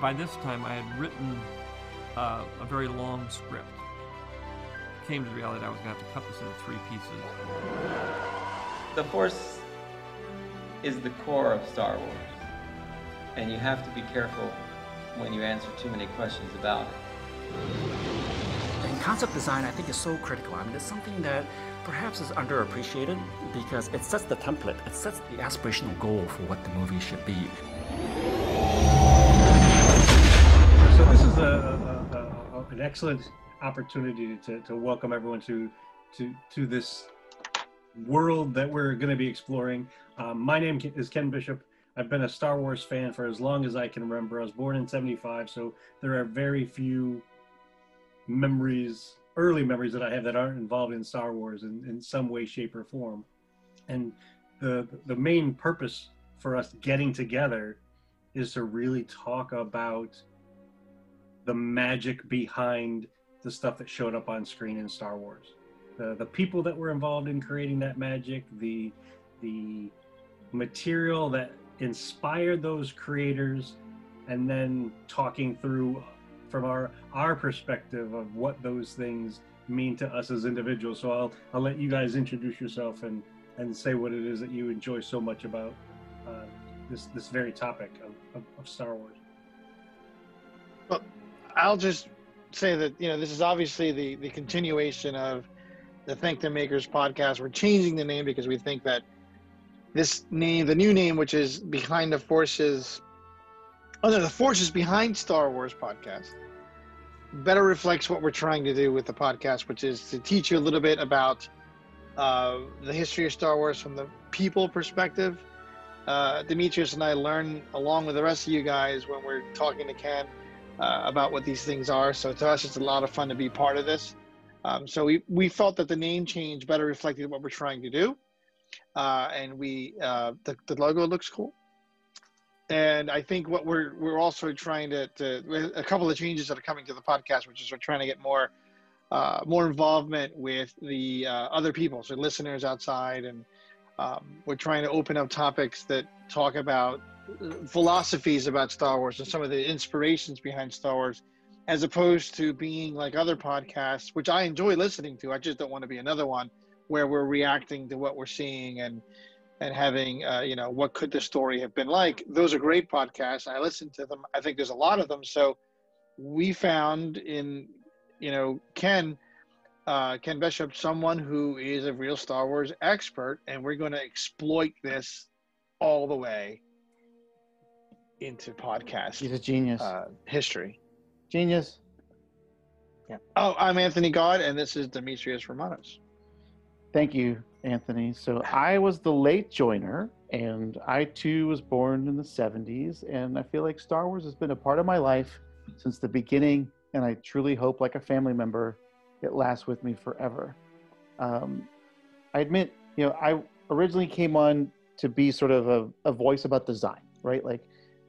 by this time, I had written uh, a very long script. Came to the reality that I was going to have to cut this into three pieces. The Force is the core of Star Wars, and you have to be careful when you answer too many questions about it. And concept design, I think, is so critical. I mean, it's something that perhaps is underappreciated because it sets the template, it sets the aspirational goal for what the movie should be. So this is a, a, a, an excellent opportunity to, to welcome everyone to, to, to this world that we're going to be exploring. Um, my name is Ken Bishop. I've been a Star Wars fan for as long as I can remember. I was born in 75, so there are very few memories, early memories that I have that aren't involved in Star Wars in, in some way, shape, or form. And the, the main purpose for us getting together is to really talk about the magic behind the stuff that showed up on screen in Star Wars. The the people that were involved in creating that magic, the the material that inspired those creators, and then talking through from our our perspective of what those things mean to us as individuals. So I'll I'll let you guys introduce yourself and and say what it is that you enjoy so much about uh, this this very topic of, of, of Star Wars. Well, I'll just say that you know this is obviously the the continuation of the Thank the Makers podcast. We're changing the name because we think that this name, the new name, which is Behind the Forces, oh no, the Forces Behind Star Wars podcast, better reflects what we're trying to do with the podcast, which is to teach you a little bit about uh, the history of Star Wars from the people perspective. Uh, Demetrius and I learn along with the rest of you guys when we're talking to Ken uh, about what these things are. So to us, it's a lot of fun to be part of this. Um, so we, we felt that the name change better reflected what we're trying to do. Uh, and we uh, the, the logo looks cool. And I think what we're we're also trying to, to a couple of changes that are coming to the podcast, which is we're trying to get more uh, more involvement with the uh, other people, so listeners outside, and um, we're trying to open up topics that talk about philosophies about Star Wars and some of the inspirations behind Star Wars, as opposed to being like other podcasts, which I enjoy listening to. I just don't want to be another one where we're reacting to what we're seeing and and having uh, you know what could the story have been like. Those are great podcasts. I listen to them. I think there's a lot of them. So we found in you know Ken. Uh, Ken Bishop, someone who is a real Star Wars expert, and we're going to exploit this all the way into podcast. He's a genius. Uh, history. Genius. Yeah. Oh, I'm Anthony God, and this is Demetrius Romanos. Thank you, Anthony. So I was the late joiner, and I too was born in the 70s, and I feel like Star Wars has been a part of my life since the beginning, and I truly hope, like a family member, it lasts with me forever. Um, I admit, you know, I originally came on to be sort of a, a voice about design, right? Like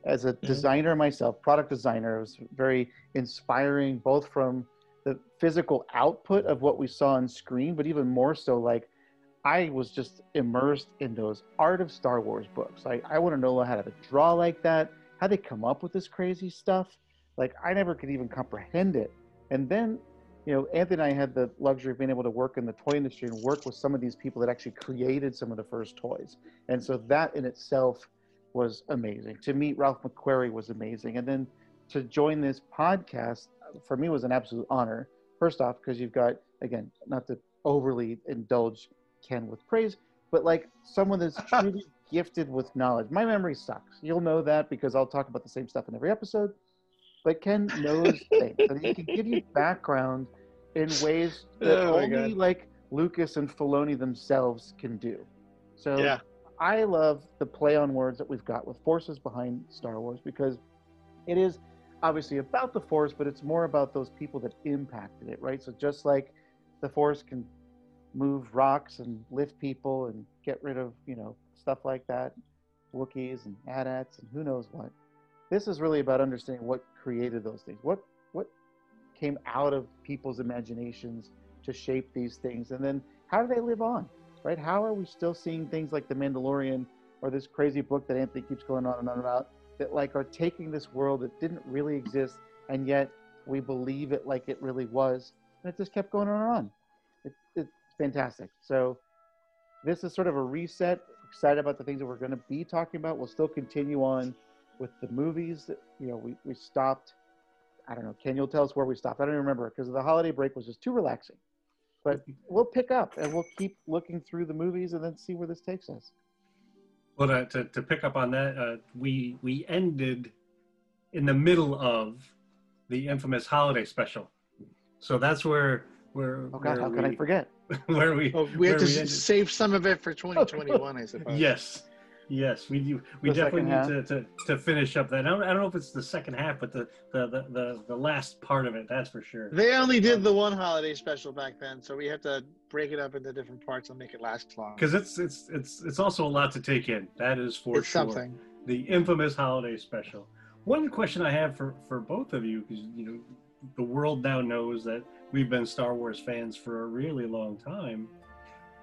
as a mm-hmm. designer myself, product designer, it was very inspiring, both from the physical output of what we saw on screen, but even more so, like I was just immersed in those art of Star Wars books. I, I want to know how to draw like that, how they come up with this crazy stuff. Like I never could even comprehend it. And then, you know, Anthony and I had the luxury of being able to work in the toy industry and work with some of these people that actually created some of the first toys. And so that in itself was amazing. To meet Ralph McQuarrie was amazing. And then to join this podcast for me was an absolute honor. First off, because you've got, again, not to overly indulge Ken with praise, but like someone that's truly gifted with knowledge. My memory sucks. You'll know that because I'll talk about the same stuff in every episode. But Ken knows things and he can give you background in ways that oh only God. like Lucas and Filoni themselves can do. So yeah. I love the play on words that we've got with forces behind Star Wars because it is obviously about the force, but it's more about those people that impacted it, right? So just like the force can move rocks and lift people and get rid of, you know, stuff like that, Wookiees and AT-ATs and who knows what. This is really about understanding what created those things. What what came out of people's imaginations to shape these things and then how do they live on? Right? How are we still seeing things like The Mandalorian or this crazy book that Anthony keeps going on and on about that like are taking this world that didn't really exist and yet we believe it like it really was and it just kept going on and on. It, it's fantastic. So this is sort of a reset. Excited about the things that we're going to be talking about. We'll still continue on with the movies. You know we, we stopped. I don't know. Ken you'll tell us where we stopped? I don't even remember because the holiday break was just too relaxing but we'll pick up and we'll keep looking through the movies and then see where this takes us. Well, to, to, to pick up on that, uh, we we ended in the middle of the infamous holiday special, so that's where where oh god where how can i forget? where we Oh, we have to we save some of it for 2021, I suppose. Yes, yes, we do. We The definitely second need to, to, to finish up that. I don't, I don't know if it's the second half, but the, the, the, the, the last part of it, that's for sure. They only did the one holiday special back then, so we have to break it up into different parts and make it last long. Because it's it's it's it's also a lot to take in. That is for it's sure. something. The infamous holiday special. One question I have for for both of you, because you know, the world now knows that we've been Star Wars fans for a really long time,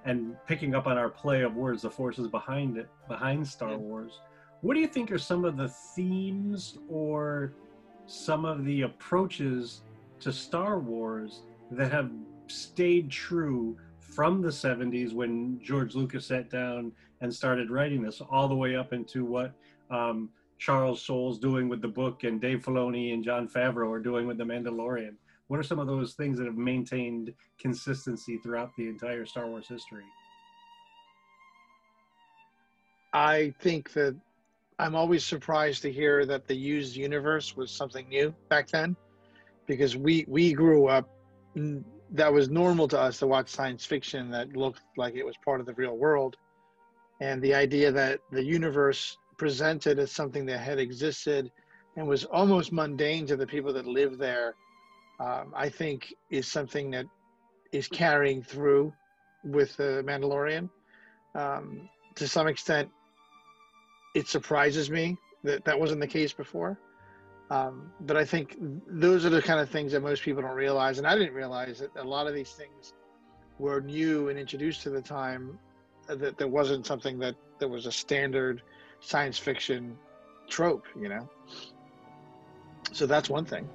and picking up on our play of words, the forces behind it, behind Star. Wars. What do you think are some of the themes or some of the approaches to Star Wars that have stayed true from the 70s when George Lucas sat down and started writing this, all the way up into what um, Charles Soule's doing with the book and Dave Filoni and Jon Favreau are doing with The Mandalorian? What are some of those things that have maintained consistency throughout the entire Star Wars history? I think that I'm always surprised to hear that the used universe was something new back then, because we we grew up. That was normal to us to watch science fiction that looked like it was part of the real world, and the idea that the universe presented as something that had existed and was almost mundane to the people that lived there, um, I think is something that is carrying through with the Mandalorian. Um, to some extent, it surprises me that that wasn't the case before. Um, but I think those are the kind of things that most people don't realize, and I didn't realize that a lot of these things were new and introduced to the time. uh, That there wasn't something that there was a standard science fiction trope, you know. So that's one thing.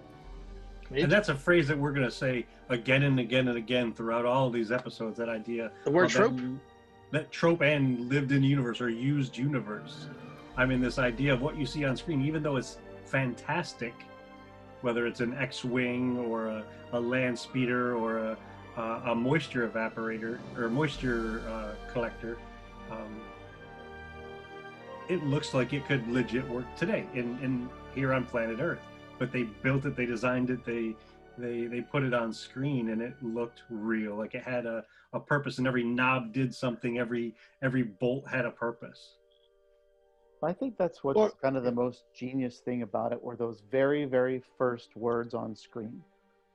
And that's a phrase that we're going to say again and again and again throughout all of these episodes. That idea, The word trope. that, that trope and lived in universe or used universe. I mean, this idea of what you see on screen, even though it's fantastic, whether it's an X-wing or a, a land speeder or a, a, a moisture evaporator or moisture uh, collector, um, it looks like it could legit work today in, in here on planet Earth. But they built it, they designed it, they they they put it on screen, and it looked real. Like it had a, a purpose, and every knob did something. Every every bolt had a purpose. I think that's what's Or- kind of the most genius thing about it were those very, very first words on screen.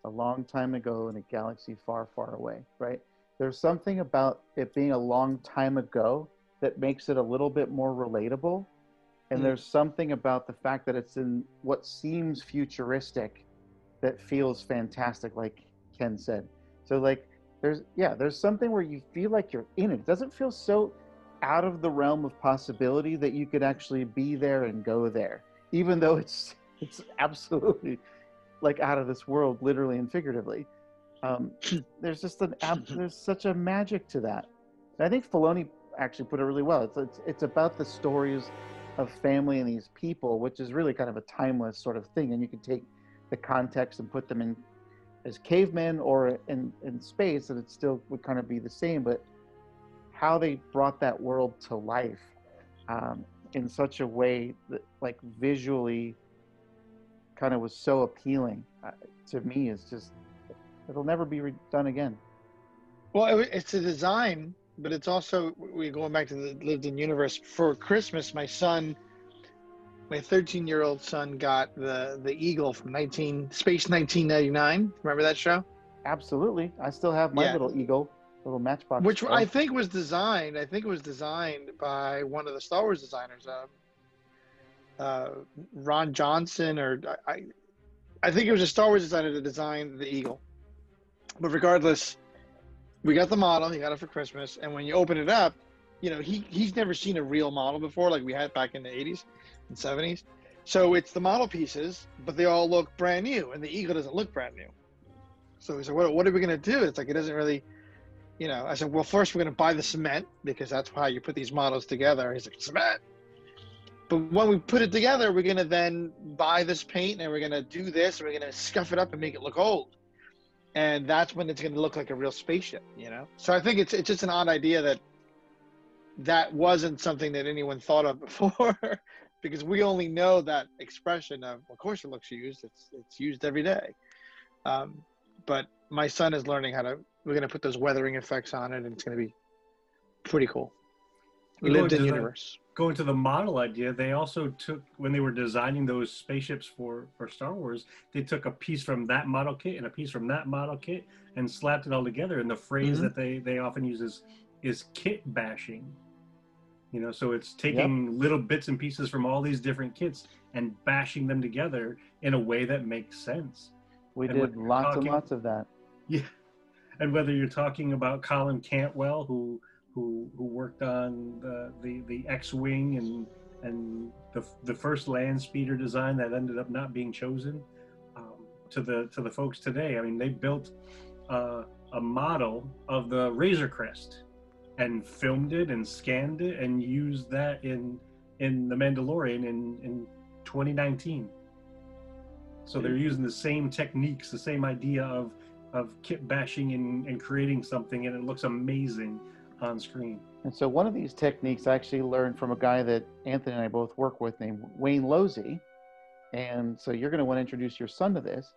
A long time ago in a galaxy far, far away, right? There's something about it being a long time ago that makes it a little bit more relatable. And Mm. there's something about the fact that it's in what seems futuristic that feels fantastic, like Ken said. So, like, there's, yeah, there's something where you feel like you're in it. It doesn't feel so out of the realm of possibility that you could actually be there and go there even though it's it's absolutely like out of this world literally and figuratively um, there's just an ab- there's such a magic to that and i think Filoni actually put it really well it's, it's it's about the stories of family and these people which is really kind of a timeless sort of thing and you can take the context and put them in as cavemen or in in space and it still would kind of be the same but how they brought that world to life um, in such a way that like visually kind of was so appealing uh, to me is just it'll never be done again. Well, it's a design, but it's also we going back to the lived in universe. For Christmas, my son, my 13 year old son, got the the Eagle from 19 Space 1999. Remember that show? absolutely i still have my Yeah. little eagle little matchbox Which show. I think was designed. I think it was designed by one of the Star Wars designers, uh, uh, Ron Johnson, or I, I think it was a Star Wars designer that designed the Eagle. But regardless, we got the model. He got it for Christmas, and when you open it up, you know he he's never seen a real model before, like we had back in the '80s and '70s. So it's the model pieces, but they all look brand new, and the eagle doesn't look brand new. So he said, "What, what are we going to do?" It's like it doesn't really, you know. I said, "Well, first we're going to buy the cement because that's how you put these models together." He's like, "Cement." But when we put it together, we're going to then buy this paint and we're going to do this, and we're going to scuff it up and make it look old. And that's when it's going to look like a real spaceship, you know. So I think it's it's just an odd idea that that wasn't something that anyone thought of before because we only know that expression of of course it looks used it's it's used every day. Um, but my son is learning how to we're going to put those weathering effects on it and it's going to be pretty cool. You lived in universe Going to the model idea, they also took when they were designing those spaceships for for Star Wars, they took a piece from that model kit and a piece from that model kit and slapped it all together. And the phrase Mhm. that they they often use is is kit bashing. You know, so it's taking little bits and pieces from all these different kits and bashing them together in a way that makes sense. We And did lots talking- and lots of that. Yeah, and whether you're talking about Colin Cantwell, who who who worked on the the, the X-wing and and the the first land speeder design that ended up not being chosen, um, to the to the folks today. I mean, they built uh, a model of the Razor Crest and filmed it and scanned it and used that in in the Mandalorian in in 2019. So they're using the same techniques, the same idea of of kit bashing and, and creating something, and it looks amazing on screen. And so one of these techniques I actually learned from a guy that Anthony and I both work with named Wayne Losey. And so you're going to want to introduce your son to this.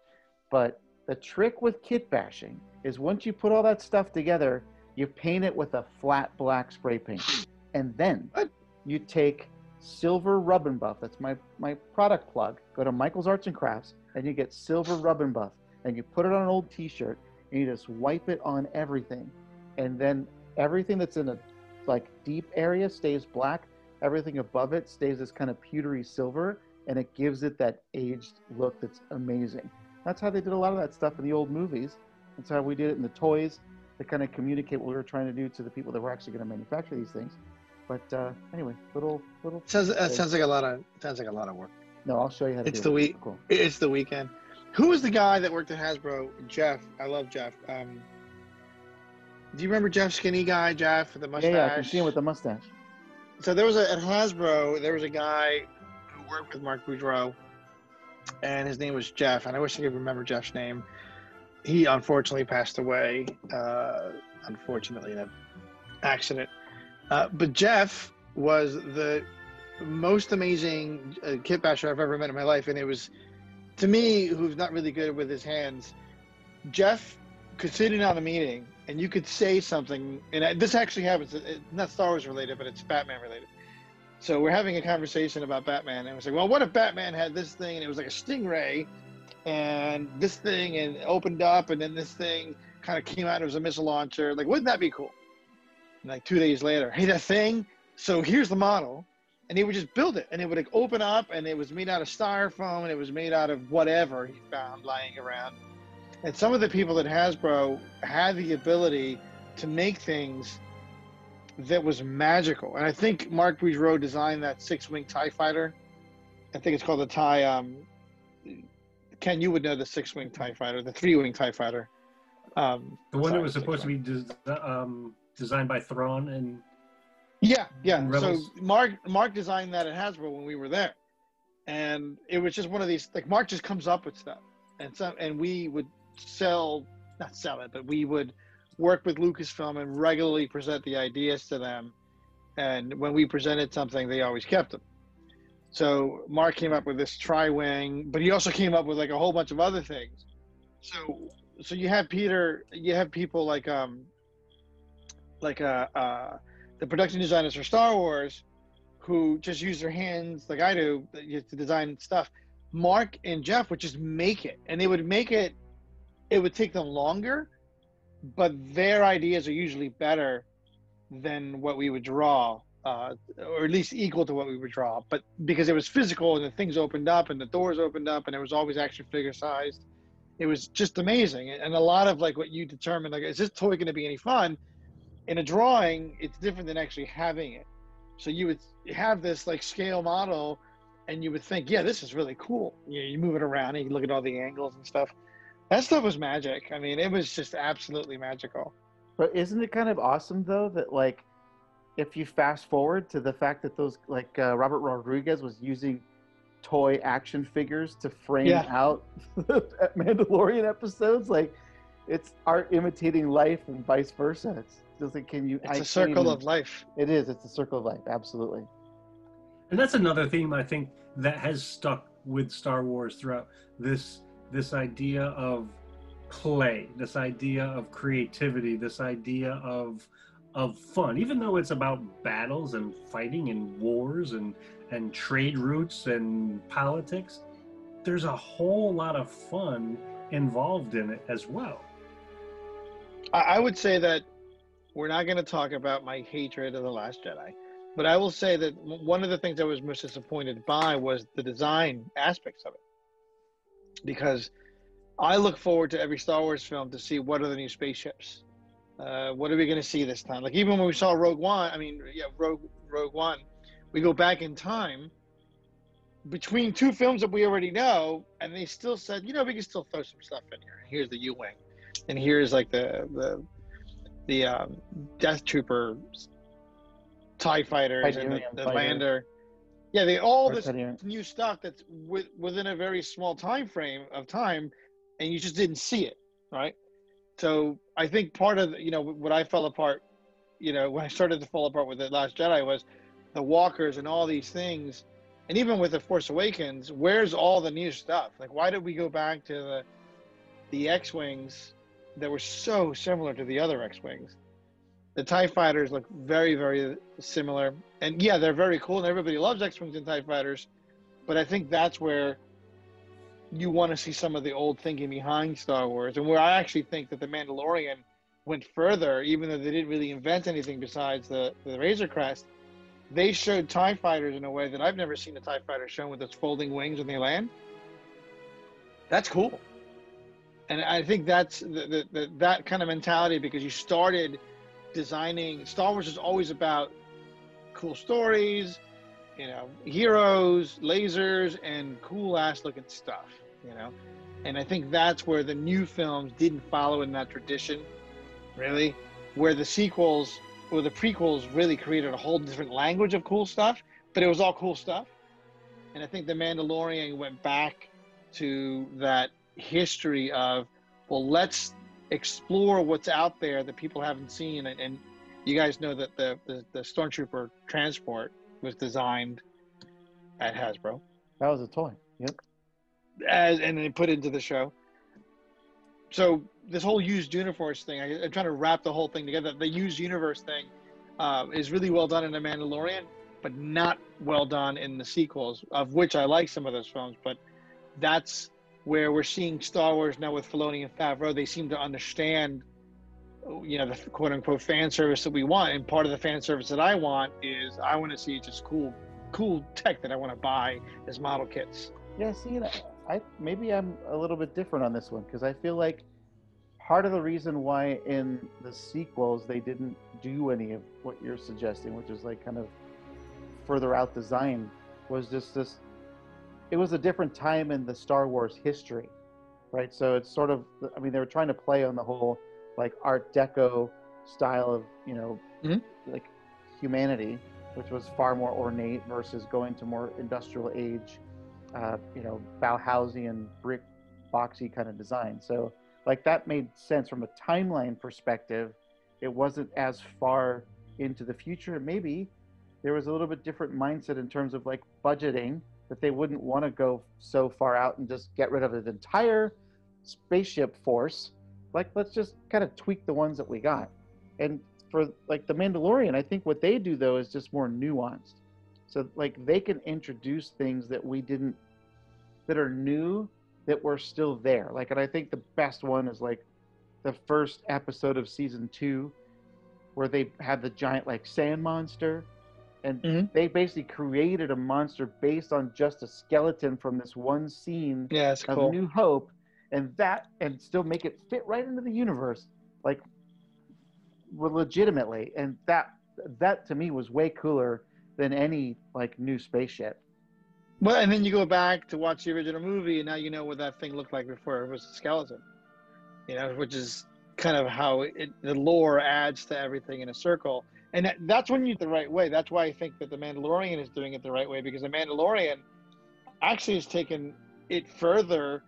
But the trick with kit bashing is once you put all that stuff together, you paint it with a flat black spray paint. And then What? you take silver rub and buff. That's my, my product plug. Go to Michael's Arts and Crafts and you get silver rub and buff. And you put it on an old t shirt and you just wipe it on everything. And then everything that's in a like deep area stays black. Everything above it stays this kind of pewtery silver, and it gives it that aged look that's amazing. That's how they did a lot of that stuff in the old movies. That's how we did it in the toys to kind of communicate what we were trying to do to the people that were actually going to manufacture these things. But uh, anyway, little little. sounds that sounds like a lot of sounds like a lot of work No, I'll show you how to It's the it. week- Cool. it's the weekend who was the guy that worked at hasbro jeff i love jeff um, do you remember jeff skinny guy jeff with the Yeah, mustache yeah, I can see him with the mustache. so there was a at Hasbro, there was a guy who worked with Mark Boudreau, and his name was Jeff. And I wish I could remember Jeff's name. He unfortunately passed away, uh, unfortunately in an accident. Uh, but Jeff was the most amazing uh, kit basher I've ever met in my life, and it was to me, who's not really good with his hands. Jeff could sit in on a meeting and you could say something, and this actually happens. It's not Star Wars related, but it's Batman related. So we're having a conversation about Batman, and it's like, well, what if Batman had this thing, and it was like a stingray, and this thing, and it opened up, and then this thing kind of came out as a missile launcher. Like, wouldn't that be cool? And like two days later, hey, that thing. So here's the model, and he would just build it, and it would like open up, and it was made out of styrofoam, and it was made out of whatever he found lying around. And some of the people at Hasbro had the ability to make things that was magical. And I think Mark Boudreau designed that six-wing Tie Fighter. I think it's called the Tie. Um, Ken, you would know the six-wing Tie Fighter, the three-wing Tie Fighter. Um, The one that was supposed to be des- um, designed by Thrawn and Yeah, yeah. And So Mark Mark designed that at Hasbro when we were there, and it was just one of these like Mark just comes up with stuff, and some and we would sell not sell it, but we would work with Lucasfilm and regularly present the ideas to them, and when we presented something, they always kept them. So Mark came up with this tri-wing, but he also came up with like a whole bunch of other things. So so you have Peter, you have people like um like uh uh the production designers for Star Wars who just use their hands like I do to design stuff. Mark and Jeff would just make it, and they would make it. It would take them longer, but their ideas are usually better than what we would draw, uh, or at least equal to what we would draw. But because it was physical and the things opened up and the doors opened up and it was always action figure sized, it was just amazing. And a lot of like what you determine, like, is this toy going to be any fun? in a drawing, it's different than actually having it. So you would have this like scale model, and you would think, yeah, this is really cool. You, you move it around and you look at all the angles and stuff. That stuff was magic. I mean, it was just absolutely magical. But isn't it kind of awesome though that like, if you fast forward to the fact that those like uh, Robert Rodriguez was using toy action figures to frame Yeah. out Mandalorian episodes, like it's art imitating life and vice versa. It's just like, can you? It's I a circle even- of life. It is. It's a circle of life. Absolutely. And that's another theme I think that has stuck with Star Wars throughout this this idea of play, this idea of creativity, this idea of of fun. Even though it's about battles and fighting and wars and and trade routes and politics, there's a whole lot of fun involved in it as well. I, I would say that we're not going to talk about my hatred of The Last Jedi, but I will say that one of the things I was most disappointed by was the design aspects of it. Because I look forward to every Star Wars film to see what are the new spaceships. Uh, what are we going to see this time? Like even when we saw Rogue One, I mean, yeah, Rogue Rogue One, we go back in time between two films that we already know, and they still said, you know, we can still throw some stuff in here. Here's the U wing, and here's like the the the um, Death Trooper, Tie Fighters, and the, the. Lander. Yeah, they all this new stuff that's with, within a very small time frame of time, and you just didn't see it, right? So I think part of you know what I fell apart, you know, when I started to fall apart with the Last Jedi was the walkers and all these things, and even with the Force Awakens, where's all the new stuff? Like, why did we go back to the the X wings that were so similar to the other X wings? The Tie Fighters look very, very similar, and yeah, they're very cool, and everybody loves X wings and Tie Fighters, but I think that's where you want to see some of the old thinking behind Star Wars, and where I actually think that the Mandalorian went further, even though they didn't really invent anything besides the the Razor Crest. They showed Tie Fighters in a way that I've never seen a Tie Fighter shown with its folding wings when they land. That's cool, and I think that's the, the, the, that kind of mentality because you started designing. Star Wars is always about cool stories, you know, heroes, lasers, and cool ass looking stuff, you know. And I think that's where the new films didn't follow in that tradition, really. Where the sequels or the prequels really created a whole different language of cool stuff, but it was all cool stuff. And I think The Mandalorian went back to that history of, well, let's explore what's out there that people haven't seen. And, and you guys know that the, the, the Stormtrooper transport was designed at Hasbro That was a toy. Yep. as and they put into the show. So this whole used universe thing, I, I'm trying to wrap the whole thing together. The used universe thing uh, is really well done in The Mandalorian, but not well done in the sequels, of which I like some of those films. But that's where we're seeing Star Wars now with Filoni and Favreau. They seem to understand, you know, the quote unquote fan service that we want. And part of the fan service that I want is I want to see just cool, cool tech that I want to buy as model kits. Yeah, see, I maybe I'm a little bit different on this one because I feel like part of the reason why in the sequels they didn't do any of what you're suggesting, which is like kind of further out design, was just this. It was a different time in the Star Wars history, right? So it's sort of, I mean, they were trying to play on the whole like Art Deco style of, you know, Mhm. like humanity, which was far more ornate versus going to more industrial age uh, you know, Bauhausian brick boxy kind of design. So like that made sense from a timeline perspective. It wasn't as far into the future. Maybe there was a little bit different mindset in terms of like budgeting that they wouldn't want to go so far out and just get rid of an entire spaceship force. Like let's just kind of tweak the ones that we got. And for like the Mandalorian, I think what they do though is just more nuanced. So like they can introduce things that we didn't that are new that were still there. Like and I think the best one is like the first episode of season 2 where they had the giant like sand monster and Mhm. they basically created a monster based on just a skeleton from this one scene Yeah, of cool. New Hope, and that and still make it fit right into the universe, like legitimately. And that that to me was way cooler than any like new spaceship. Well, and then you go back to watch the original movie, and now you know what that thing looked like before it was a skeleton. You know, which is kind of how it, the lore adds to everything in a circle, and that, that's when you the right way. That's why I think that the Mandalorian is doing it the right way because the Mandalorian actually has taken it further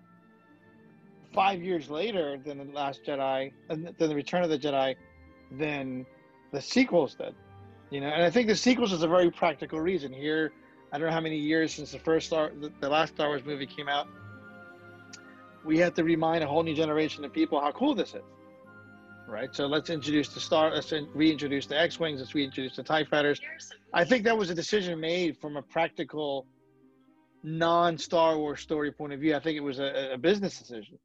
five years later than the Last Jedi, than the Return of the Jedi, than the sequels did. You know, and I think the sequels is a very practical reason. Here, I don't know how many years since the first Star, the, the last Star Wars movie came out. We have to remind a whole new generation of people how cool this is, right? So let's introduce the Star, let's reintroduce the X-wings, let's reintroduce the Tie Fighters. I think that was a decision made from a practical, non-Star Wars story point of view. I think it was a, a business decision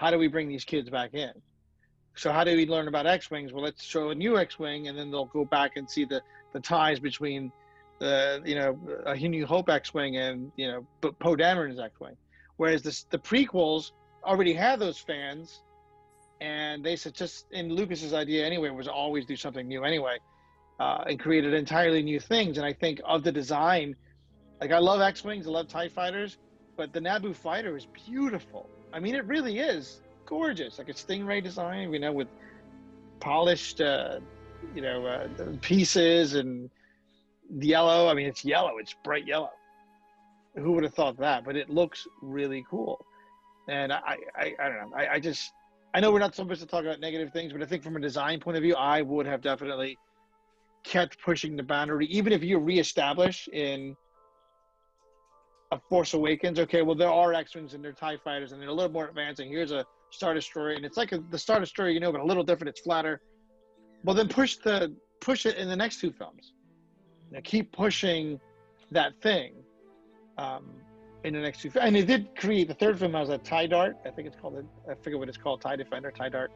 how do we bring these kids back in? So how do we learn about X-wings? Well, let's show a new X-wing, and then they'll go back and see the the ties between the you know a New Hope X-wing and you know Poe Dameron's X-wing. Whereas the the prequels already had those fans, and they said just in Lucas's idea anyway was always do something new anyway, uh, and created entirely new things. And I think of the design, like I love X-wings, I love Tie fighters, but the Naboo fighter is beautiful I mean, it really is gorgeous, like a stingray design, you know, with polished, uh, you know, uh, pieces and yellow. I mean, it's yellow; it's bright yellow. Who would have thought that? But it looks really cool, and I, I, I don't know. I, I just, I know we're not supposed to talk about negative things, but I think from a design point of view, I would have definitely kept pushing the boundary, even if you reestablish in a Force Awakens. Okay, well there are X-wings and they're Tie fighters and they're a little more advanced. And here's a Star Destroyer, and it's like a, the Star Destroyer, you know, but a little different. It's flatter. Well, then push the push it in the next two films. Now keep pushing that thing um, in the next two. And they did create the third film as a Tie Dart. I think it's called. I forget what it's called. Tie Defender, Tie Dart,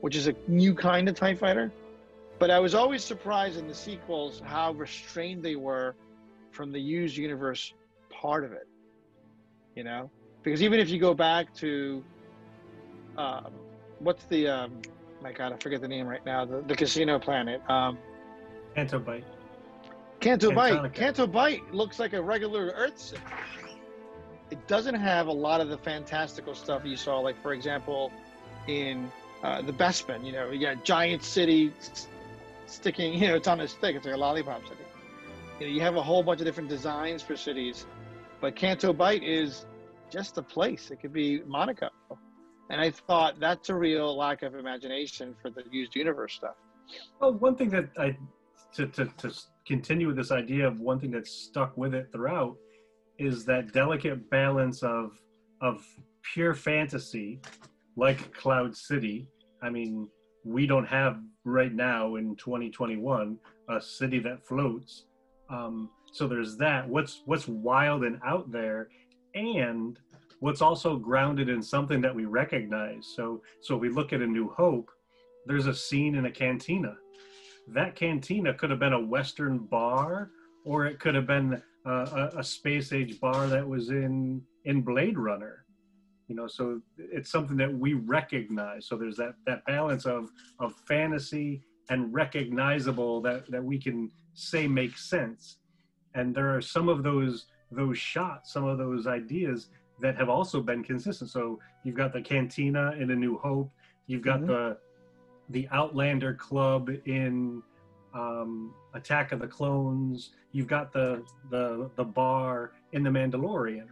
which is a new kind of Tie fighter. But I was always surprised in the sequels how restrained they were from the used universe part of it, you know? Because even if you go back to, um, what's the, um, my God, I forget the name right now, the, the casino planet. Um, Canto Bight. Canto Bight. Canto Bight looks like a regular Earth city. It doesn't have a lot of the fantastical stuff you saw, like, for example, in uh, the Bespin, you know, you got giant city sticking, you know, it's on a stick. It's like a lollipop city. You know, you have a whole bunch of different designs for cities but Canto Bight is just a place. It could be Monaco. And I thought that's a real lack of imagination for the used universe stuff. Well, one thing that I, to, to, to continue with this idea of one thing that's stuck with it throughout is that delicate balance of, of pure fantasy, like Cloud City. I mean, we don't have right now in 2021 a city that floats. Um, so there's that. What's what's wild and out there, and what's also grounded in something that we recognize. So so we look at a New Hope. There's a scene in a cantina. That cantina could have been a Western bar, or it could have been a, a, a space age bar that was in in Blade Runner. You know, so it's something that we recognize. So there's that that balance of of fantasy and recognizable that that we can say makes sense and there are some of those those shots some of those ideas that have also been consistent so you've got the cantina in a new hope you've got mm-hmm. the the outlander club in um, attack of the clones you've got the the the bar in the mandalorian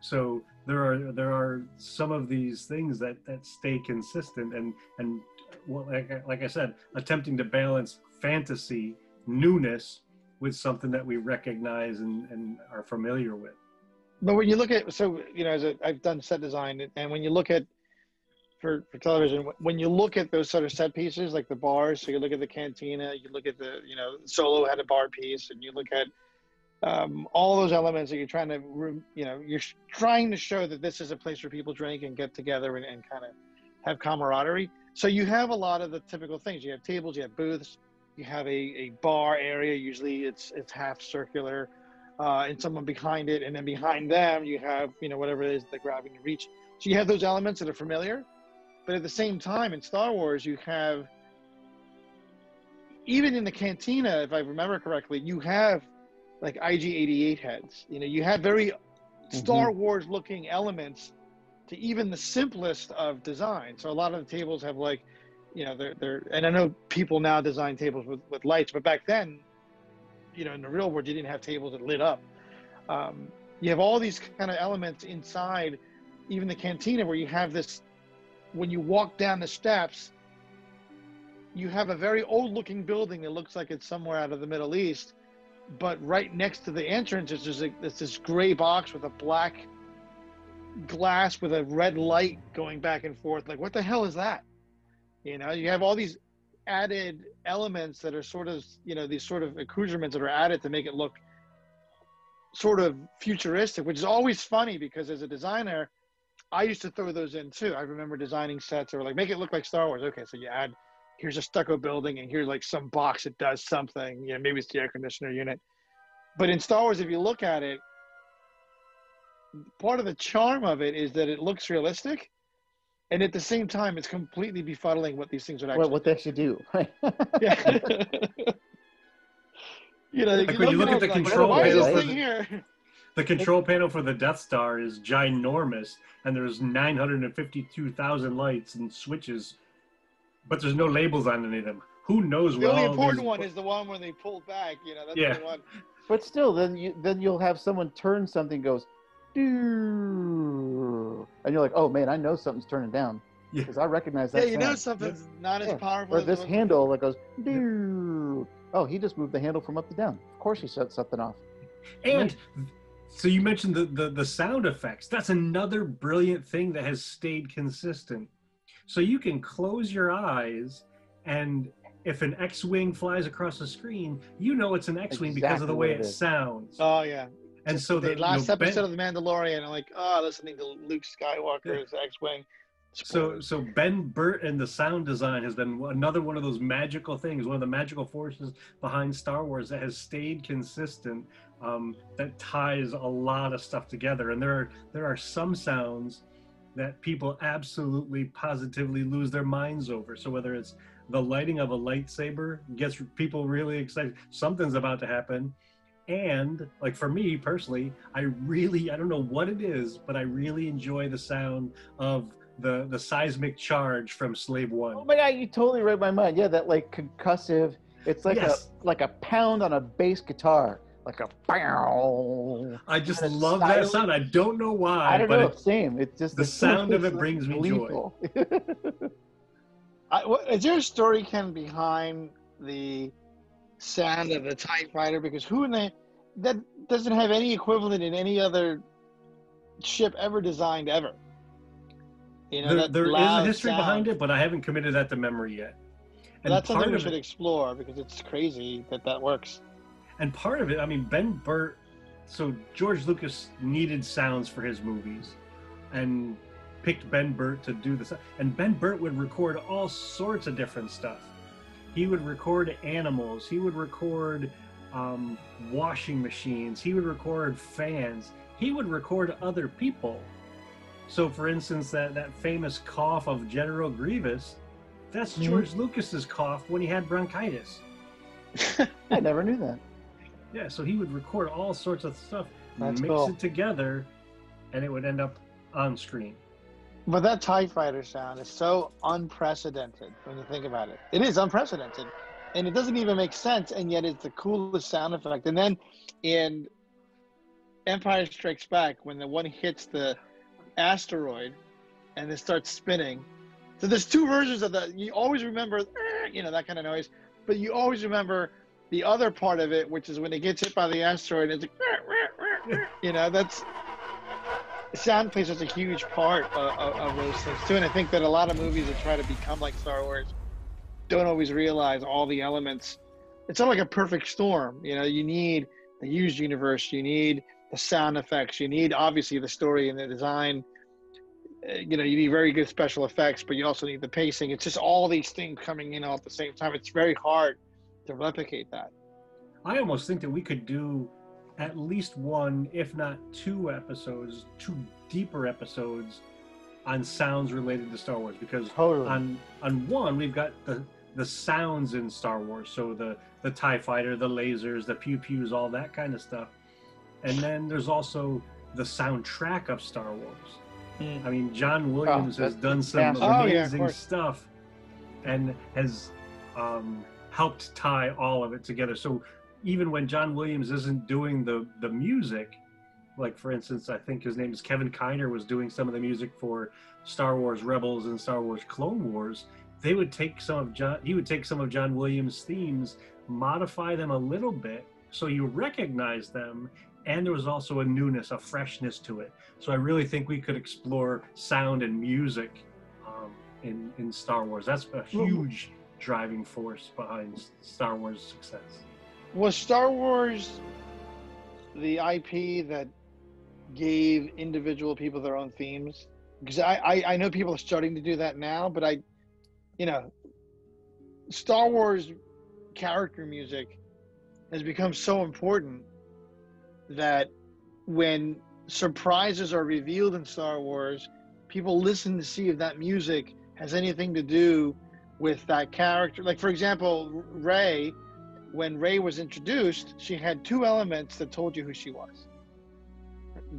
so there are there are some of these things that that stay consistent and and well, like, like i said attempting to balance fantasy newness with something that we recognize and, and are familiar with. But when you look at, so, you know, as a, I've done set design, and when you look at, for, for television, when you look at those sort of set pieces, like the bars, so you look at the cantina, you look at the, you know, Solo had a bar piece, and you look at um, all those elements that you're trying to, you know, you're trying to show that this is a place where people drink and get together and, and kind of have camaraderie. So you have a lot of the typical things. You have tables, you have booths, you have a, a bar area. Usually it's it's half circular, uh, and someone behind it, and then behind them you have you know whatever it is they're grabbing to reach. So you have those elements that are familiar, but at the same time in Star Wars you have even in the cantina, if I remember correctly, you have like IG88 heads. You know, you had very Star Wars looking elements to even the simplest of design. So a lot of the tables have like, you know, they're they're and I know people now design tables with, with lights, but back then, you know, in the real world you didn't have tables that lit up. Um, you have all these kind of elements inside even the cantina where you have this when you walk down the steps you have a very old looking building that looks like it's somewhere out of the middle east but right next to the entrance is just a, it's this gray box with a black glass with a red light going back and forth. Like what the hell is that? You know you have all these added elements that are sort of you know these sort of accoutrements that are added to make it look sort of futuristic which is always funny because as a designer I used to throw those in too. I remember designing sets that were like, make it look like Star Wars. Okay, so you add, here's a stucco building, and here's like some box that does something. You know, maybe it's the air conditioner unit. But in Star Wars, if you look at it, part of the charm of it is that it looks realistic, and at the same time, it's completely befuddling what these things would actually. Well, what they should do. yeah. you know, Like when you look at the like, control why is this thing here? The control panel for the Death Star is ginormous, and there's 952,000 lights and switches, but there's no labels on any of them. Who knows The only important these- one is the one where they pull back. You know, that's Yeah. the one. But still, then you then you'll have someone turn something goes, "Doo," and you're like, oh man, I know something's turning down Yeah. because I recognize that. Yeah, that. you know sound. something's not as Yeah. powerful Or as this the- handle that goes, "Doo." oh, he just moved the handle from up to down. Of course, he shut something off. And so you mentioned the, the the sound effects. That's another brilliant thing that has stayed consistent. So you can close your eyes, and if an X-wing flies across the screen, you know it's an X-wing because of the way what it it is. sounds. Oh yeah. and so the the last you know, Ben- episode of The Mandalorian, I'm like, oh, listening to Luke Skywalker's X-wing. So, so Ben Burtt and the sound design has been another one of those magical things, one of the magical forces behind Star Wars that has stayed consistent. Um, that ties a lot of stuff together, and there are there are some sounds that people absolutely positively lose their minds over. So whether it's the lighting of a lightsaber gets people really excited, something's about to happen. And like for me personally, I really I don't know what it is, but I really enjoy the sound of the the seismic charge from Slave One. Oh my god, you totally read my mind. Yeah, that like concussive. It's like Yes. a like a pound on a bass guitar, like a pow. I just And it's love that sound. I don't know why, I don't but know. it, Same. It's just the sound of it brings me joy. gleeful. I, what, is there a story, Ken, behind the sound of the Tie Fighter? Because who in the that doesn't have any equivalent in any other ship ever designed ever. You know, there, that there is a loud history behind it, but I haven't committed that to memory yet. And That's something we should it, explore because it's crazy that that works. And part of it, I mean, Ben Burtt. So George Lucas needed sounds for his movies, and picked Ben Burtt to do this. And Ben Burtt would record all sorts of different stuff. He would record animals. He would record um, washing machines. He would record fans. He would record other people. So, for instance, that, that famous cough of General Grievous, that's Mhm. George Lucas's cough when he had bronchitis. I never knew that. Yeah, so he would record all sorts of stuff, That's mix cool. it together, and it would end up on screen. But that TIE fighter sound is so unprecedented when you think about it. It is unprecedented. And it doesn't even make sense, and yet it's the coolest sound effect. And then in Empire Strikes Back, when the one hits the asteroid and it starts spinning. So there's two versions of that. You always remember, "Eh," you know, that kind of noise, but you always remember the other part of it, which is when it gets hit by the asteroid, it's like, you know, that's sound plays such a huge part of, of, of those things too. And I think that a lot of movies that try to become like Star Wars don't always realize all the elements. It's not like a perfect storm. You know, you need the used universe, you need the sound effects, you need obviously the story and the design. Uh, You know, you need very good special effects, but you also need the pacing. It's just all these things coming in all at the same time. It's very hard to replicate that. I almost think that we could do at least one, if not two episodes, two deeper episodes on sounds related to Star Wars because Totally. on on one we've got the the sounds in Star Wars. So the the Tie Fighter, the lasers, the pew pews, all that kind of stuff. And then there's also the soundtrack of Star Wars. Mm. I mean, John Williams has done some massive. Oh, yeah, amazing stuff, and has um, helped tie all of it together. So even when John Williams isn't doing the the music, like for instance, I think his name is Kevin Kiner was doing some of the music for Star Wars Rebels and Star Wars Clone Wars. They would take some of John. He would take some of John Williams' themes, modify them a little bit, so you recognize them, and there was also a newness, a freshness to it. So I really think we could explore sound and music um, in in Star Wars. That's a huge driving force behind Star Wars' success. Was Star Wars the IP that gave individual people their own themes? Because I, I, I know people are starting to do that now, but I, you know, Star Wars character music has become so important that when surprises are revealed in Star Wars, people listen to see if that music has anything to do with that character. Like, for example, Rey when Rey was introduced, she had two elements that told you who she was.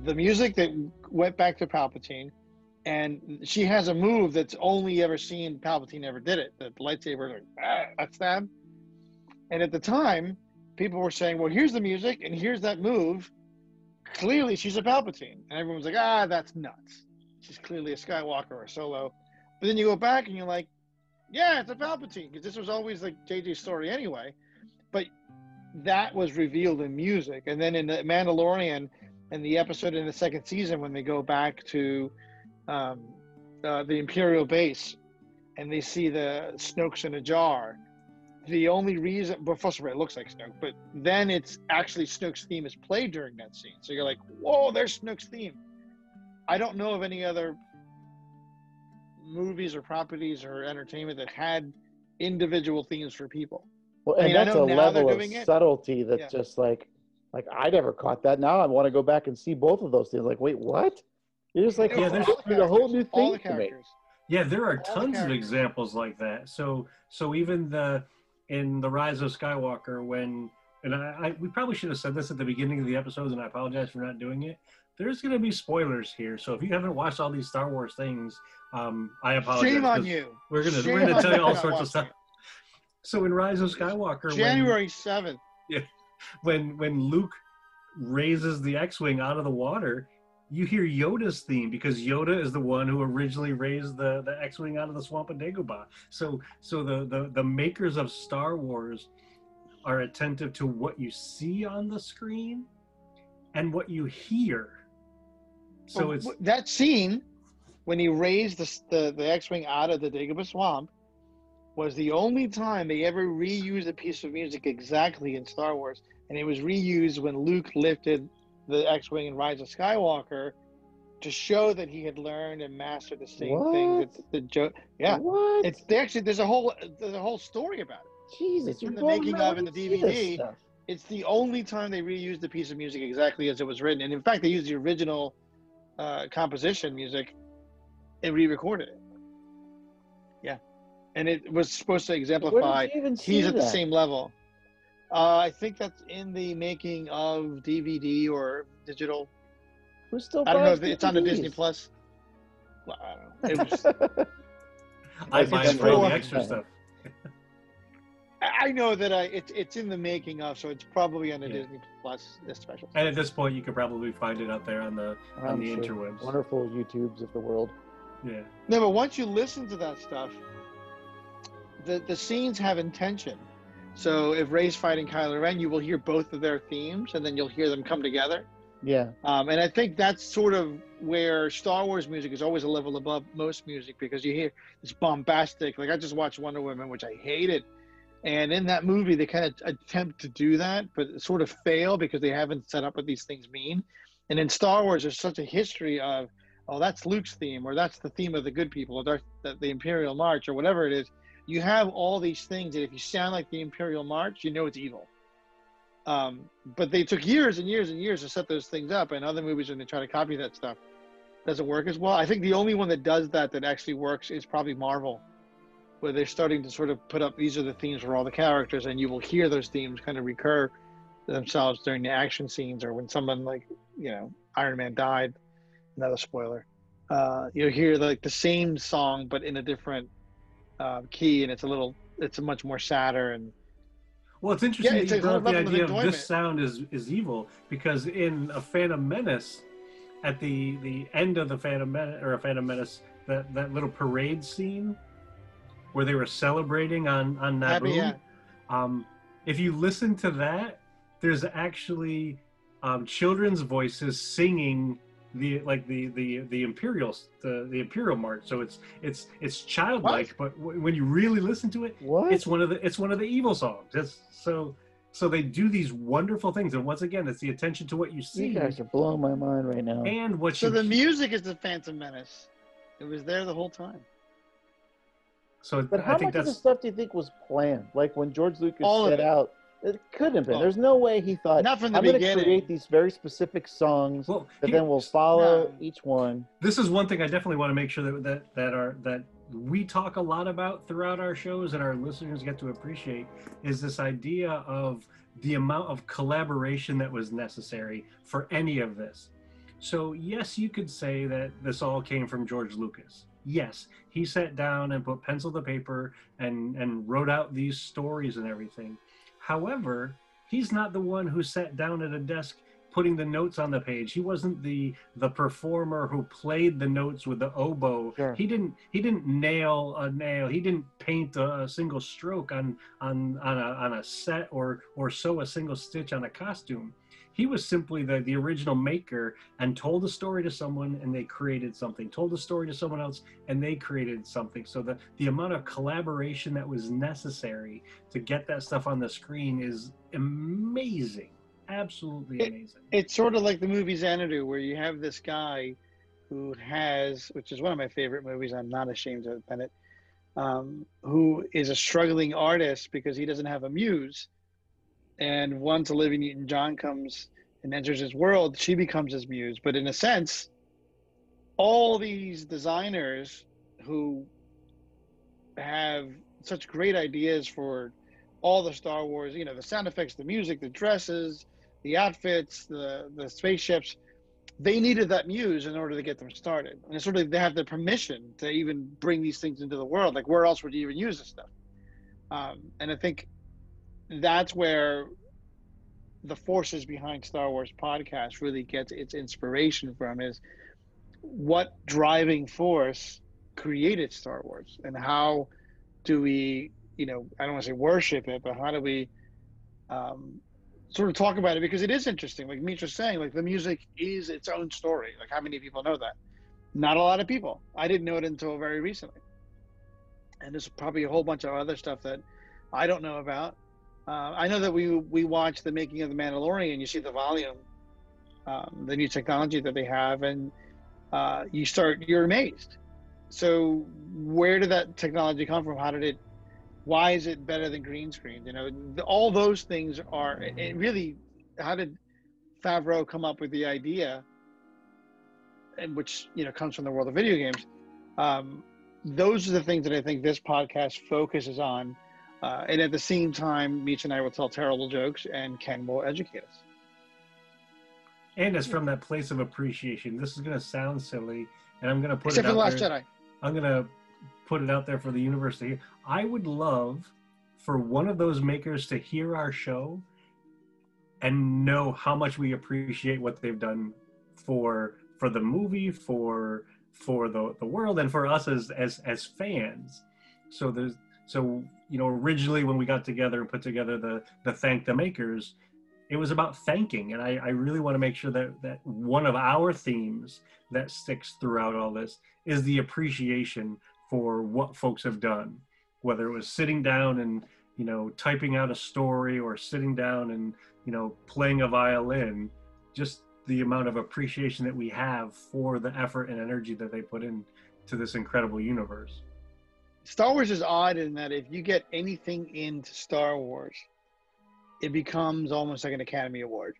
The music that went back to Palpatine, and she has a move that's only ever seen Palpatine ever did it. The lightsaber, like, ah, that's them. And at the time, people were saying, "Well, here's the music, and here's that move. Clearly, she's a Palpatine." And everyone's like, "Ah, that's nuts. She's clearly a Skywalker or a Solo." But then you go back and you're like, "Yeah, it's a Palpatine," because this was always like JJ's story anyway. But that was revealed in music and then in the mandalorian and the episode in the second season when they go back to um, uh, the imperial base and they see the snokes in a jar. The only reason but first of all it looks like snoke but then it's actually snoke's theme is played during that scene. So you're like whoa there's snoke's theme. I don't know of any other movies or properties or entertainment that had individual themes for people Well, I and mean, that's a level of doing it. subtlety that's Yeah. just like, like I never caught that. Now I want to go back and see both of those things. Like, wait, what? You're just like, Yeah, yeah, there's- there's a whole new thing to me. Yeah, there are All the tons of examples like that. So so even the in the Rise of Skywalker when and I, I we probably should have said this at the beginning of the episodes and I apologize for not doing it. There's going to be spoilers here, so if you haven't watched all these Star Wars things, um, I apologize. Shame on you. We're gonna we're gonna tell you all sorts of stuff. So in Rise of Skywalker, January 7th. Yeah, when when Luke raises the X-wing out of the water, you hear Yoda's theme because Yoda is the one who originally raised the, the X-wing out of the swamp of Dagobah. So so the, the the makers of Star Wars are attentive to what you see on the screen and what you hear. So Well, it's that scene when he raised the, the, the X-wing out of the Dagobah swamp was the only time they ever reused a piece of music exactly in Star Wars, and it was reused when Luke lifted the X-wing in Rise of Skywalker to show that he had learned and mastered the same thing that the Joe. Yeah, What? it's they actually there's a whole there's a whole story about it. Jesus. in you're the making of in the to see this DVD. It's the only time they reused a piece of music exactly as it was written, and in fact, they used the original uh, composition music and re-recorded it. Yeah, and it was supposed to exemplify did you even see he's at the same level. Uh, I think that's in the making of DVD or digital. Who still I don't know buys if it's on the Disney Plus. Well, I don't know. It was, I Like buy it's it for all the extra stuff. I I know that I it's it's in the making of, so it's probably on the Yeah. Disney Plus this special. And at this point, you could probably find it out there on the on I'm the sure. interwebs. Wonderful YouTubes of the world. Yeah. No, but once you listen to that stuff, the the scenes have intention. So if Rey's fighting Kylo Ren, you will hear both of their themes, and then you'll hear them come together. Yeah. Um, and I think that's sort of where Star Wars music is always a level above most music because you hear this bombastic. Like I just watched Wonder Woman, which I hated, and in that movie they kind of attempt to do that, but sort of fail because they haven't set up what these things mean. And in Star Wars, there's such a history of, oh, that's Luke's theme, or that's the theme of the good people, or the, the Imperial March, or whatever it is. You have all these things that if you sound like the Imperial March, you know it's evil. Um, but they took years and years and years to set those things up, and other movies when they try to copy that stuff doesn't work as well. I think the only one that does that that actually works is probably Marvel. Where they're starting to sort of put up these are the themes for all the characters, and you will hear those themes kind of recur themselves during the action scenes or when someone like you know Iron Man died. Another spoiler. Uh, you'll hear like the same song but in a different uh, key, and it's a little, it's a much more sadder and Well, it's interesting Yeah, it's that you brought up the idea of enjoyment. this sound is is evil because in a Phantom Menace, at the the end of the Phantom Menace or a Phantom Menace, that that little parade scene where they were celebrating on on Happy, Naboo. yeah. Um, if you listen to that, there's actually um, children's voices singing the like the the the imperial the the imperial march. So it's it's it's childlike, but w- when you really listen to it, What? it's one of the it's one of the evil songs. It's so so they do these wonderful things, and once again, it's the attention to what you see you guys are blowing my mind right now. and what So the hear. music is the Phantom Menace. It was there the whole time. So But how I think much of the stuff do you think was planned? Like when George Lucas All of set it. out, it couldn't have been. Oh. There's no way he thought Not from the I'm going to create these very specific songs well. that here- then we'll follow No. each one. this is one thing I definitely want to make sure that that that are that we talk a lot about throughout our shows and our listeners get to appreciate is this idea of the amount of collaboration that was necessary for any of this. So yes, you could say that this all came from George Lucas. Yes, he sat down and put pencil to paper and and wrote out these stories and everything. However, he's not the one who sat down at a desk putting the notes on the page. He wasn't the the performer who played the notes with the oboe. Sure. He didn't he didn't nail a nail. He didn't paint a, a single stroke on on on a on a set or or sew a single stitch on a costume. He was simply the, the original maker and told a story to someone and they created something. Told a story to someone else and they created something. So the, the amount of collaboration that was necessary to get that stuff on the screen is amazing. Absolutely It- amazing. It's sort of like the movie Xanadu, where you have this guy who has, which is one of my favorite movies. I'm not ashamed to admit it. Um, who is a struggling artist because he doesn't have a muse, and once Olivia Newton-John comes and enters his world, she becomes his muse. But in a sense, all these designers who have such great ideas for all the Star Wars, you know, the sound effects, the music, the dresses, the outfits, the the spaceships, they needed that muse in order to get them started. And it's sort of they have the permission to even bring these things into the world. Like where else would you even use this stuff? Um, and I think that's where the forces behind Star Wars podcast really gets its inspiration from is what driving force created Star Wars and how do we, you know, I don't want to say worship it, but how do we um, sort of talk about it because it is interesting. Like Mitra's saying, like the music is its own story. Like how many people know that? Not a lot of people. I didn't know it until very recently. And there's probably a whole bunch of other stuff that I don't know about. Uh, I know that we we watch the making of the Mandalorian. You see the volume, um, the new technology that they have, and uh, you start you're amazed. So where did that technology come from? How did it? Why is it better than green screen? You know, all those things are. It really, how did Favreau come up with the idea? And which you know comes from the world of video games. Um, those are the things that I think this podcast focuses on. Uh, and at the same time, Meech and I will tell terrible jokes, and Ken will educate us. And it's from that place of appreciation. This is going to sound silly, and I'm going to put Except it for the out Last there. Jedi. I'm gonna put it out there for the universe to hear. I would love for one of those makers to hear our show and know how much we appreciate what they've done for for the movie, for for the, the world, and for us as as as fans. So there's so you know originally when we got together and put together the the thank the makers, it was about thanking, and I, I really want to make sure that that one of our themes that sticks throughout all this is the appreciation for what folks have done. Whether it was sitting down and you know typing out a story or sitting down and you know playing a violin just the amount of appreciation that we have for the effort and energy that they put in to this incredible universe Star Wars is odd in that if you get anything into Star Wars, it becomes almost like an Academy Award.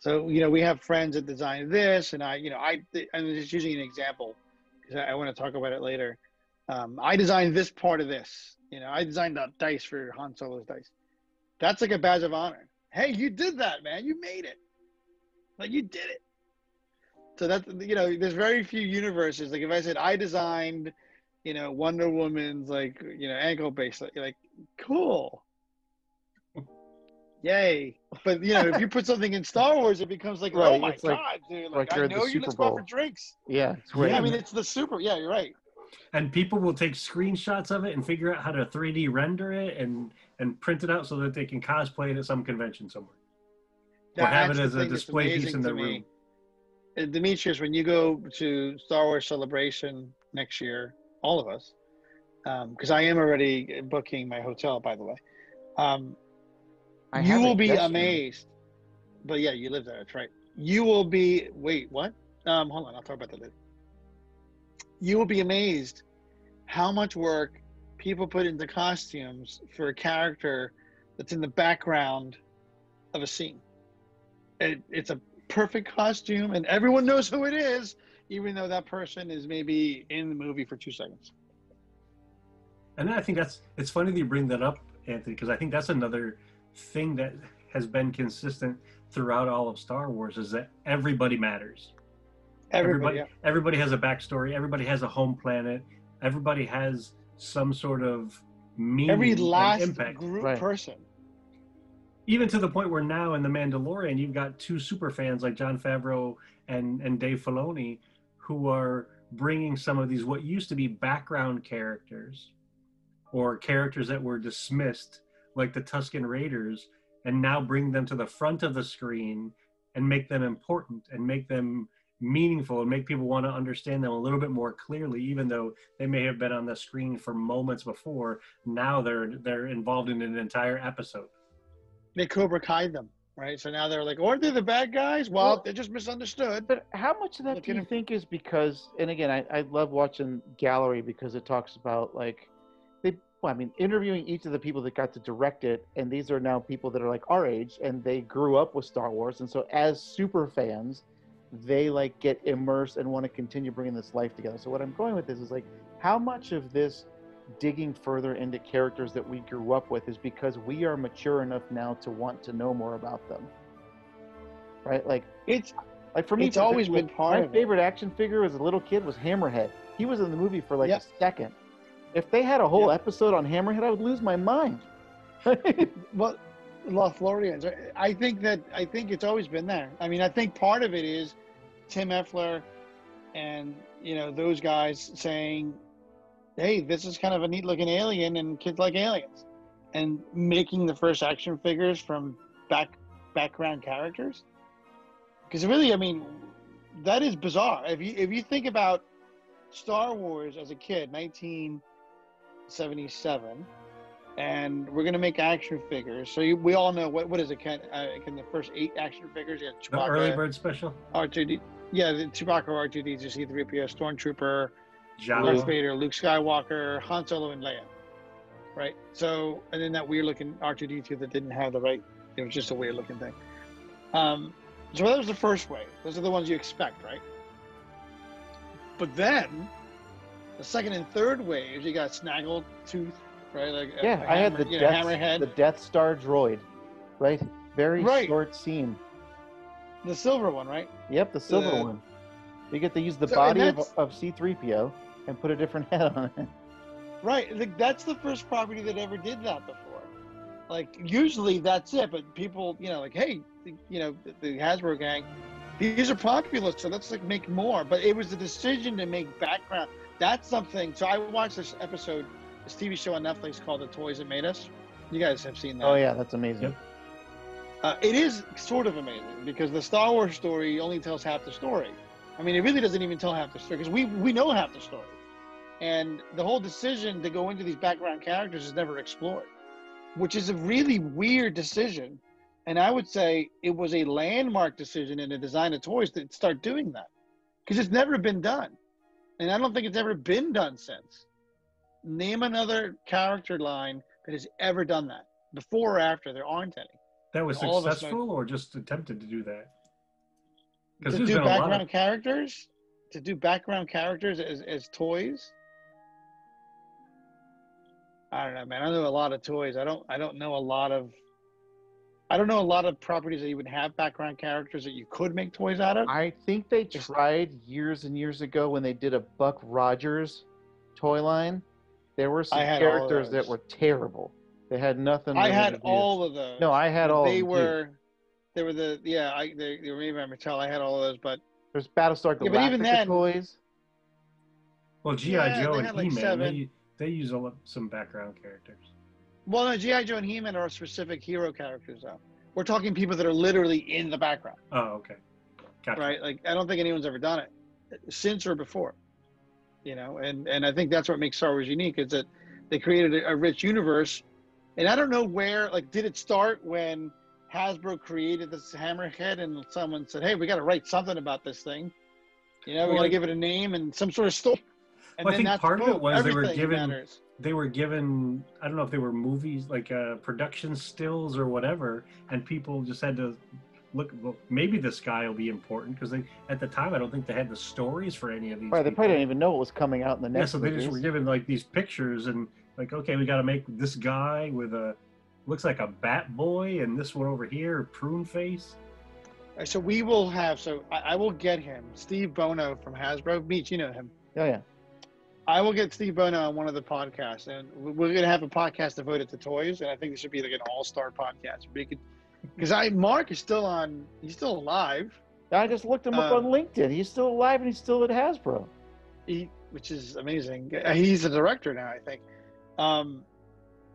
So you know, we have friends that design this, and I, you know, I, I'm just using an example because I, I want to talk about it later. Um, I designed this part of this. You know, I designed that dice for Han Solo's dice. That's like a badge of honor. Hey, you did that, man. You made it. Like you did it. So that's you know, there's very few universes. Like if I said I designed, you know, Wonder Woman's like you know ankle bracelet, you're like, cool. Yay! But you know, if you put something in Star Wars, it becomes like, oh my it's like- god, dude! like Like, I know you. Super Let's go for drinks. Yeah, it's Yeah. I mean, it's the super. Yeah, you're right. and people will take screenshots of it and figure out how to 3D render it and and print it out so that they can cosplay it at some convention somewhere. Or have it as a display piece in to their room. Uh, Demetrius, when you go to Star Wars Celebration next year, all of us, because I am already booking my hotel, by the way. Um, you will be amazed. But yeah, you live there. That's right. You will be. Wait, what? Um, hold on. I'll talk about that later. You will be amazed how much work people put into costumes for a character that's in the background of a scene. It, it's a perfect costume, and everyone knows who it is, even though that person is maybe in the movie for two seconds. And I think that's it's funny that you bring that up, Anthony, because I think that's another thing that has been consistent throughout all of Star Wars is that everybody matters. Everybody, yeah. everybody has a backstory. Everybody has a home planet. Everybody has some sort of meaning every and last impact. group Right. person. Even to the point where now in the Mandalorian, you've got two super fans like Jon Favreau and and Dave Filoni, who are bringing some of these what used to be background characters, or characters that were dismissed, like the Tusken Raiders, and now bring them to the front of the screen and make them important and make them meaningful and make people want to understand them a little bit more clearly even though they may have been on the screen for moments before now they're they're involved in an entire episode. They Cobra Kai them, right? So now they're like, aren't they the bad guys? Well, Well- they're just misunderstood. But how much of that Look do you him. think is because? And again, I, I love watching Gallery because it talks about like they. Well, I mean, interviewing each of the people that got to direct it, and these are now people that are like our age, and they grew up with Star Wars, and so as super fans, they like get immersed and want to continue bringing this life together. So what I'm going with this is like, how much of this digging further into characters that we grew up with is because we are mature enough now to want to know more about them, right? Like It's like for me, It's always been part My of it. favorite action figure as a little kid was Hammerhead. He was in the movie for like a second. If they had a whole Yeah. episode on Hammerhead, I would lose my mind. well, Lothlorians. I think that I think it's always been there. I mean, I think part of it is Tim Effler and you know those guys saying, "Hey, this is kind of a neat looking alien, and kids like aliens," and making the first action figures from back background characters. Because really, I mean, that is bizarre. If you if you think about Star Wars as a kid, 1977 and we're gonna make action figures. So you, we all know what what is it? Can uh, can the first eight action figures? Yeah, the early bird special R2D. Yeah, the Chewbacca, R2D, C3PO, Stormtrooper, Darth Jalo. Vader, Luke Skywalker, Han Solo, and Leia. Right. So and then that weird looking R2D2 that didn't have the right. It was just a weird looking thing. Um, so that was the first wave. Those are the ones you expect, right? But then the second and third waves, you got Snaggle Tooth, right? Like yeah, I had the you know, Death, Hammerhead. the Death Star droid, right? Very Right. short scene. The silver one, right? Yep, the silver The- one. You get to use the So, body of, of C3PO and put a different head on it. Right. Like, that's the first property that ever did that before. Like usually that's it, but people, you know, like hey, you know, the, the Hasbro gang, these are popular, so let's like make more. But it was the decision to make background. That's something. So I watched this episode, this TV show on Netflix called The Toys That Made Us. You guys have seen that. Oh yeah, that's amazing. Yep. Uh, it is sort of amazing because the Star Wars story only tells half the story. I mean, it really doesn't even tell half the story because we we know half the story, and the whole decision to go into these background characters is never explored, which is a really weird decision. And I would say it was a landmark decision in the design of toys to start doing that because it's never been done, and I don't think it's ever been done since. Name another character line that has ever done that before or after. There aren't any. that was us successful or just attempted to do that to do background of characters to do background characters as, as toys I don't know, man. I know a lot of toys. I don't. I don't know a lot of. I don't know a lot of properties that you would have background characters that you could make toys out of. I think they tried years and years ago when they did a Buck Rogers toy line. There were some I had all of characters that were terrible. They had nothing. I had all of those. No, I had all. of They were. They were the yeah. I they, they were made by Mattel. I had all of those, but There's Battlestar Yeah, but even Galactica then- toys. Well, GI Yeah, Joe and like, He-Man, seven. they, they use a lot, some background characters. well, no. GI Joe and He-Man are specific hero characters, though. We're talking people that are literally in the background, Oh, okay. Gotcha. right? Like I don't think anyone's ever done it since or before. You know, and and I think that's what makes Star Wars unique is that they created a, a rich universe, and I don't know where. Like, did it start when Hasbro created this Hammerhead, and someone said, "Hey, we got to write something about this thing." You know, we Well, got to I- give it a name and some sort of story. And Well, I think part of it boom, was they were given- matters. They were given, I don't know if they were movies, like uh, production stills or whatever, and people just had to look, well, maybe this guy will be important because they, at the time, I don't think they had the stories for any of these. Right, they probably didn't even know what was coming out in the next. Yeah, next. so they just were given like these pictures and like, okay, we got to make this guy with a looks like a bat boy, and this one over here, prune face. So we will have. So I, I will get him, Steve Bono from Hasbro. Meech, you know him. Oh yeah. I will get Steve Bono on one of the podcasts, and we- we're going to have a podcast devoted to toys. And I think this should be like an all-star podcast. Because I Mark is still on. He's still alive. I just looked him up Uh, on LinkedIn. He's still alive and he's still at Hasbro. He, which is amazing. Uh, He's a director now, I think. Um,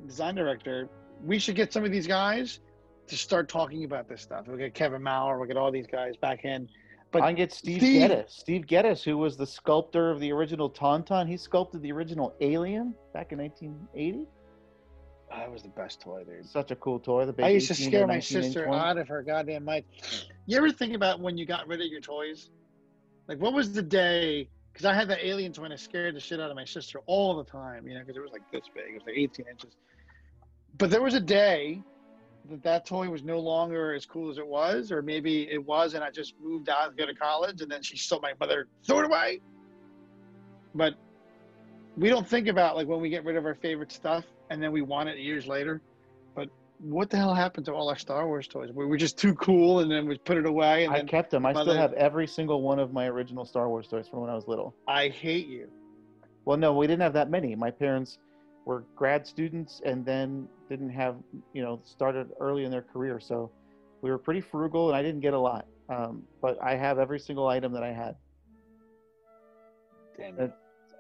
design director. We should get some of these guys to start talking about this stuff. We'll get Kevin Maurer. We'll get all these guys back in. But I can get Steve, Steve- Geddes. Steve Geddes, who was the sculptor of the original Tauntaun. He sculpted the original Alien back in 1980. that was the best toy, dude. Such a cool toy. The big I used to scare my sister out of her goddamn mind. You ever think about when you got rid of your toys? Like, what was the day? Because I had that alien toy and I scared the shit out of my sister all the time, you know, because it was like this big. It was like 18 inches. But there was a day that that toy was no longer as cool as it was, or maybe it was, and I just moved out to go to college, and then she saw my mother throw it away. But we don't think about like when we get rid of our favorite stuff and then we want it years later. But what the hell happened to all our Star Wars toys? We were just too cool, and then we put it away, and I kept them. I still have every single one of my original Star Wars toys from when I was little. I hate you. Well, no, we didn't have that many. My parents were grad students and then didn't have, you know, started early in their career. So we were pretty frugal and I didn't get a lot. Um, but I have every single item that I had. Damn Uh, it.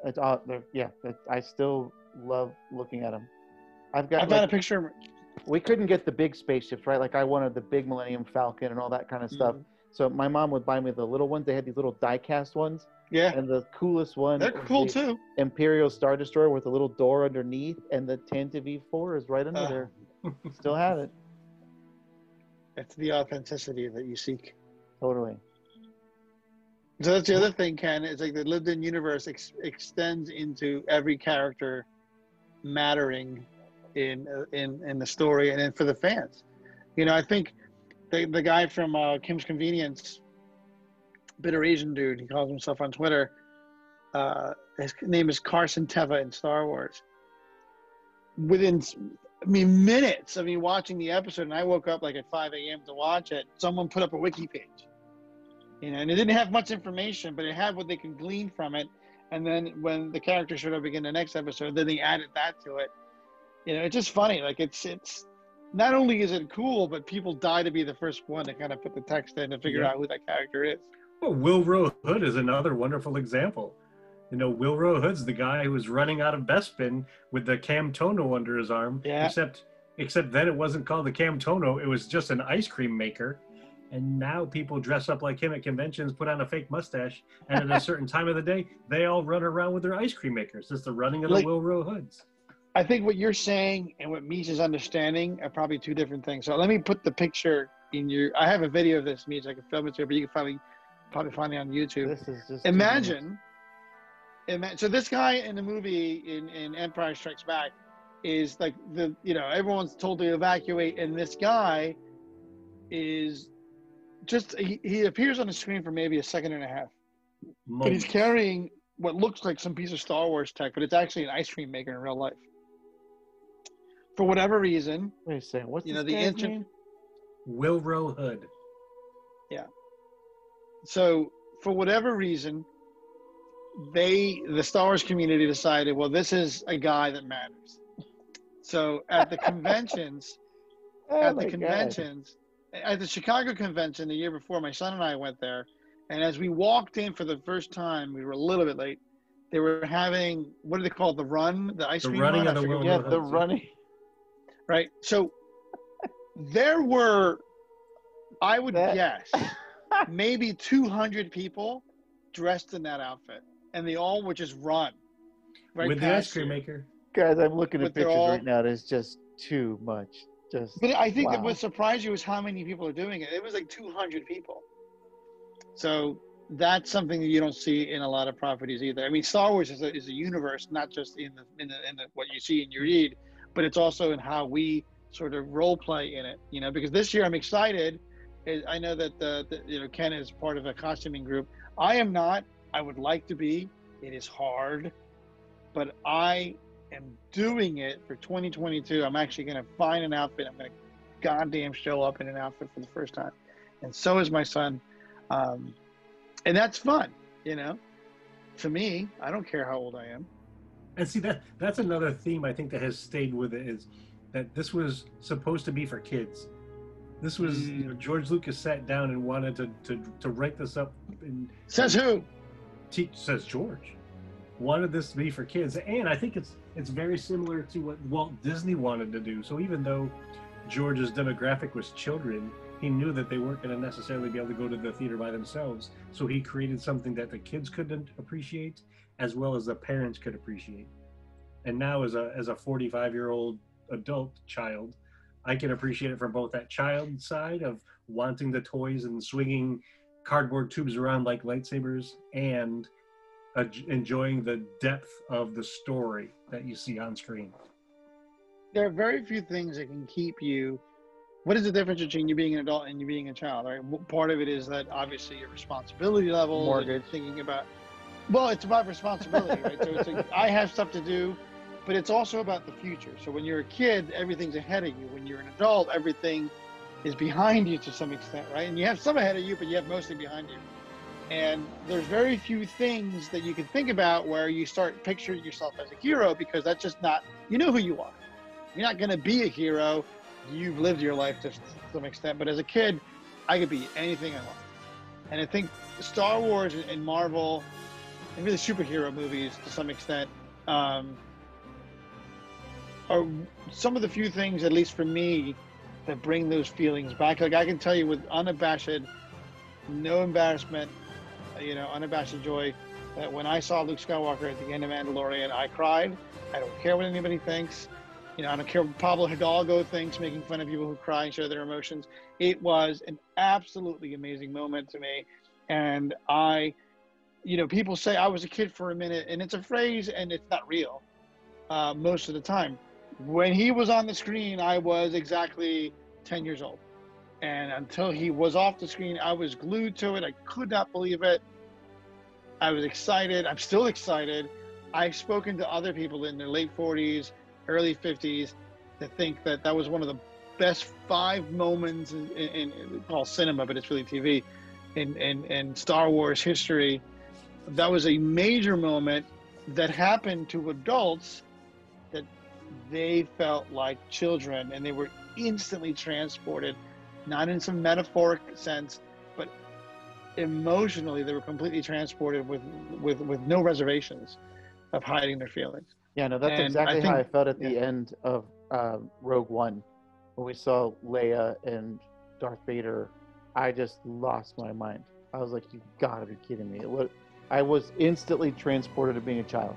It's all, they're- yeah, it, I still love looking at them. I've got, I've got a picture. we couldn't get the big spaceships, right? Like I wanted the big Millennium Falcon and all that kind of stuff. Mhm. So my mom would buy me the little ones. They had these little die-cast ones, Yeah, and the coolest one. they're cool the too. Imperial Star Destroyer with a little door underneath, and the Tantive IV is right under Uh, there. Still have it. It's the authenticity that you seek. Totally. So that's the other thing, Ken. It's like the lived-in universe ex- extends into every character mattering in uh, in in the story and then for the fans. You know, I think the the guy from uh, Kim's Convenience, bitter Asian dude, he calls himself on Twitter. Uh, his name is Carson Teva in Star Wars. Within, I mean, minutes of me watching the episode, and I woke up like at 5 a.m. to watch it. Someone put up a wiki page you know, and it didn't have much information, but it had what they could glean from it. And then when the character showed up again the next episode, then they added that to it. You know, it's just funny. Like it's it's not only is it cool, but people die to be the first one to kind of put the text in to figure Yeah. out who that character is. Well, Willrow Hood is another wonderful example. You know, Willrow Hood's the guy who was running out of Bespin with the camtono under his arm. Yeah. Except, except then it wasn't called the camtono; it was just an ice cream maker. And now people dress up like him at conventions, put on a fake mustache, and at a certain time of the day, they all run around with their ice cream makers. It's the running of the Like- Willrow Hoods. I think what you're saying and what Meech is understanding are probably two different things. So let me put the picture in your. I have a video of this, Meech. I can film it to you, but you can probably probably find it on YouTube. This is just. too imagine, so this guy in the movie in, in Empire Strikes Back is like the you know everyone's told to evacuate, and this guy is just he, he appears on the screen for maybe a second and a half, but he's carrying what looks like some piece of Star Wars tech, but it's actually an ice cream maker in real life. for whatever reason, Wait a second. What's You know, the guy's ancient- name? Willrow Hood. So for whatever reason, they the Star Wars community decided, well, this is a guy that matters. So at the conventions, Oh at my the God. conventions, at the Chicago convention the year before, my son and I went there, and as we walked in for the first time, we were a little bit late. They were having what do they call it? The run, the ice The cream running run. of the forget Willrow Yeah, the running. right. So there were, I would That- guess, maybe 200 people dressed in that outfit, and they all would just run. Right with the ice past cream you. maker. Guys, I'm looking But at pictures all- right now. It's just too much. Just But I think that Wow. what surprised you was how many people are doing it. It was like 200 people. So that's something that you don't see in a lot of properties either. I mean, Star Wars is a, is a universe, not just in the, in the in the what you see and you read, but it's also in how we sort of role play in it. You know, because this year I'm excited. I know that the, the you know Ken is part of a costuming group. I am not. I would like to be. It is hard, but I am doing it for 2022. I'm actually going to find an outfit. I'm going to goddamn show up in an outfit for the first time, and so is my son, um, and that's fun. You know, to me, I don't care how old I am. And see that that's another theme I think that has stayed with it is that this was supposed to be for kids. This was you know, mm. George Lucas sat down and wanted to to, to write this up and Says who? teach says George wanted this to be for kids and I think it's it's very similar to what Walt Disney wanted to do. So even though George's demographic was children, he knew that they weren't going to necessarily be able to go to the theater by themselves. So he created something that the kids couldn't appreciate as well as the parents could appreciate. And now as a as a 45 year old adult child, I can appreciate it from both that child side of wanting the toys and swinging cardboard tubes around like lightsabers and uh, enjoying the depth of the story that you see on screen. There are very few things that can keep you. What is the difference between you being an adult and you being a child? Right. Part of it is that obviously your responsibility level. and Mortgage. Thinking about. Well, it's about responsibility, right? So it's like, I have stuff to do, but it's also about the future. So when you're a kid, everything's ahead of you. When you're an adult, everything is behind you to some extent, right? And you have some ahead of you, but you have mostly behind you. And there's very few things that you can think about where you start picturing yourself as a hero because that's just not, you know who you are. You're not going to be a hero. You've lived your life to some extent. But as a kid, I could be anything I want. And I think Star Wars and Marvel and really superhero movies to some extent um, are some of the few things, at least for me, that bring those feelings back. Like I can tell you with unabashed, no embarrassment, you know, unabashed joy, that when I saw Luke Skywalker at the end of Mandalorian, I cried. I don't care what anybody thinks. You know, I don't care what Pablo Hidalgo thinks, making fun of people who cry and show their emotions. It was an absolutely amazing moment to me. And I, you know, people say I was a kid for a minute, and it's a phrase and it's not real uh, most of the time. When he was on the screen, I was exactly 10 years old. And until he was off the screen, I was glued to it. I could not believe it. I was excited. I'm still excited. I've spoken to other people in their late 40s, early 50s that think that that was one of the best five moments in, in, in cinema, but it's really TV, in, in, in Star Wars history. That was a major moment that happened to adults they felt like children and they were instantly transported, not in some metaphoric sense, but emotionally they were completely transported with with with no reservations of hiding their feelings. Yeah, no, that's And I exactly how I felt at the yeah. end of um, Rogue One, when we saw Leia and Darth Vader. I just lost my mind. I was like, "You gotta be kidding me!" It was, I was instantly transported to being a child.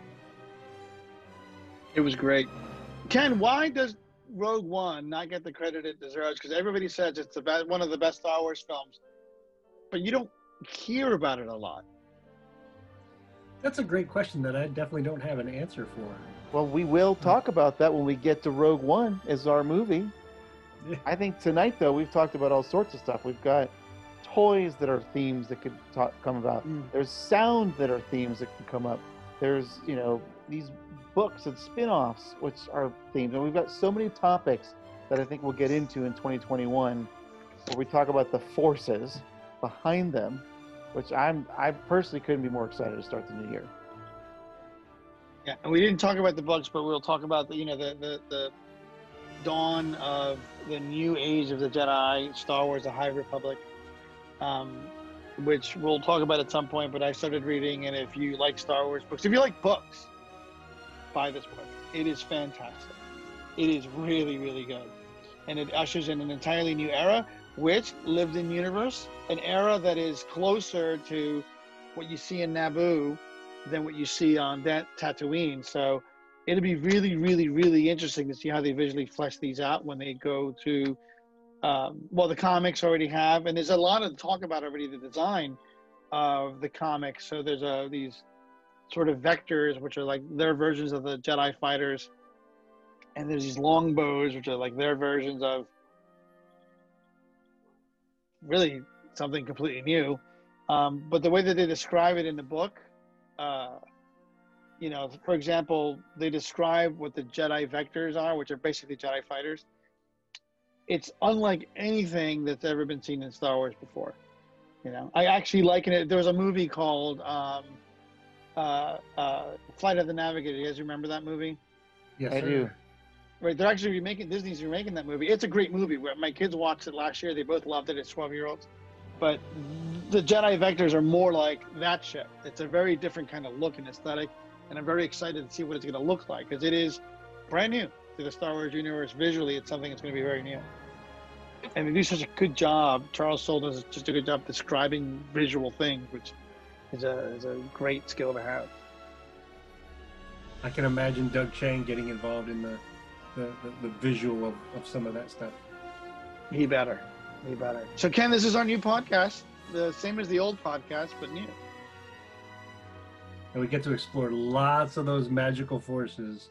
It was great. Ken, why does Rogue One not get the credit it deserves? Because everybody says it's the best, one of the best Star Wars films, but you don't hear about it a lot. That's a great question that I definitely don't have an answer for. Well, we will talk about that when we get to Rogue One as our movie. I think tonight, though, we've talked about all sorts of stuff. We've got toys that are themes that could talk, come about. Mm. There's sound that are themes that can come up. There's, you know, these books and spin-offs, which are themes, and we've got so many topics that I think we'll get into in 2021, where we talk about the forces behind them, which I'm I personally couldn't be more excited to start the new year. Yeah, and we didn't talk about the books, but we'll talk about the you know the the, the dawn of the new age of the Jedi, Star Wars: The High Republic, um, which we'll talk about at some point. But I started reading, and if you like Star Wars books, if you like books, buy this book. It is fantastic. It is really really good, and it ushers in an entirely new era, which lived in universe, an era that is closer to what you see in Naboo than what you see on that Tatooine. So it'll be really, really, really interesting to see how they visually flesh these out when they go to. Um, well, the comics already have, and there's a lot of talk about already the design of the comics. So there's a these sort of vectors, which are like their versions of the Jedi fighters, and there's these longbows, which are like their versions of really something completely new. Um, but the way that they describe it in the book, uh, you know, for example, they describe what the Jedi vectors are, which are basically Jedi fighters. It's unlike anything that's ever been seen in Star Wars before. You know, I actually liken it. There was a movie called um, uh, uh, Flight of the Navigator. You guys remember that movie? Yes, I sir. do. Right, they're actually remaking Disney's remaking that movie. It's a great movie. My kids watched it last year. They both loved it as twelve year olds. But the Jedi Vectors are more like that ship. It's a very different kind of look and aesthetic, and I'm very excited to see what it's going to look like because it is brand new to the Star Wars universe. Visually, it's something that's going to be very new. And they do such a good job. Charles Soule does just a good job describing visual things, which is a is a great skill to have. I can imagine Doug Chiang getting involved in the the, the, the visual of, of some of that stuff. He better. He better. So Ken, this is our new podcast. The same as the old podcast, but new. And we get to explore lots of those magical forces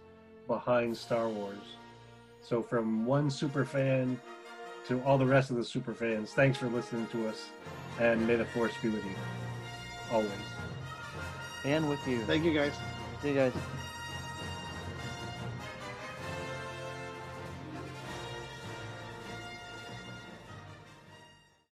behind Star Wars. So from one super fan to all the rest of the super fans, thanks for listening to us, and may the force be with you always. And with you. Thank you guys. See you guys.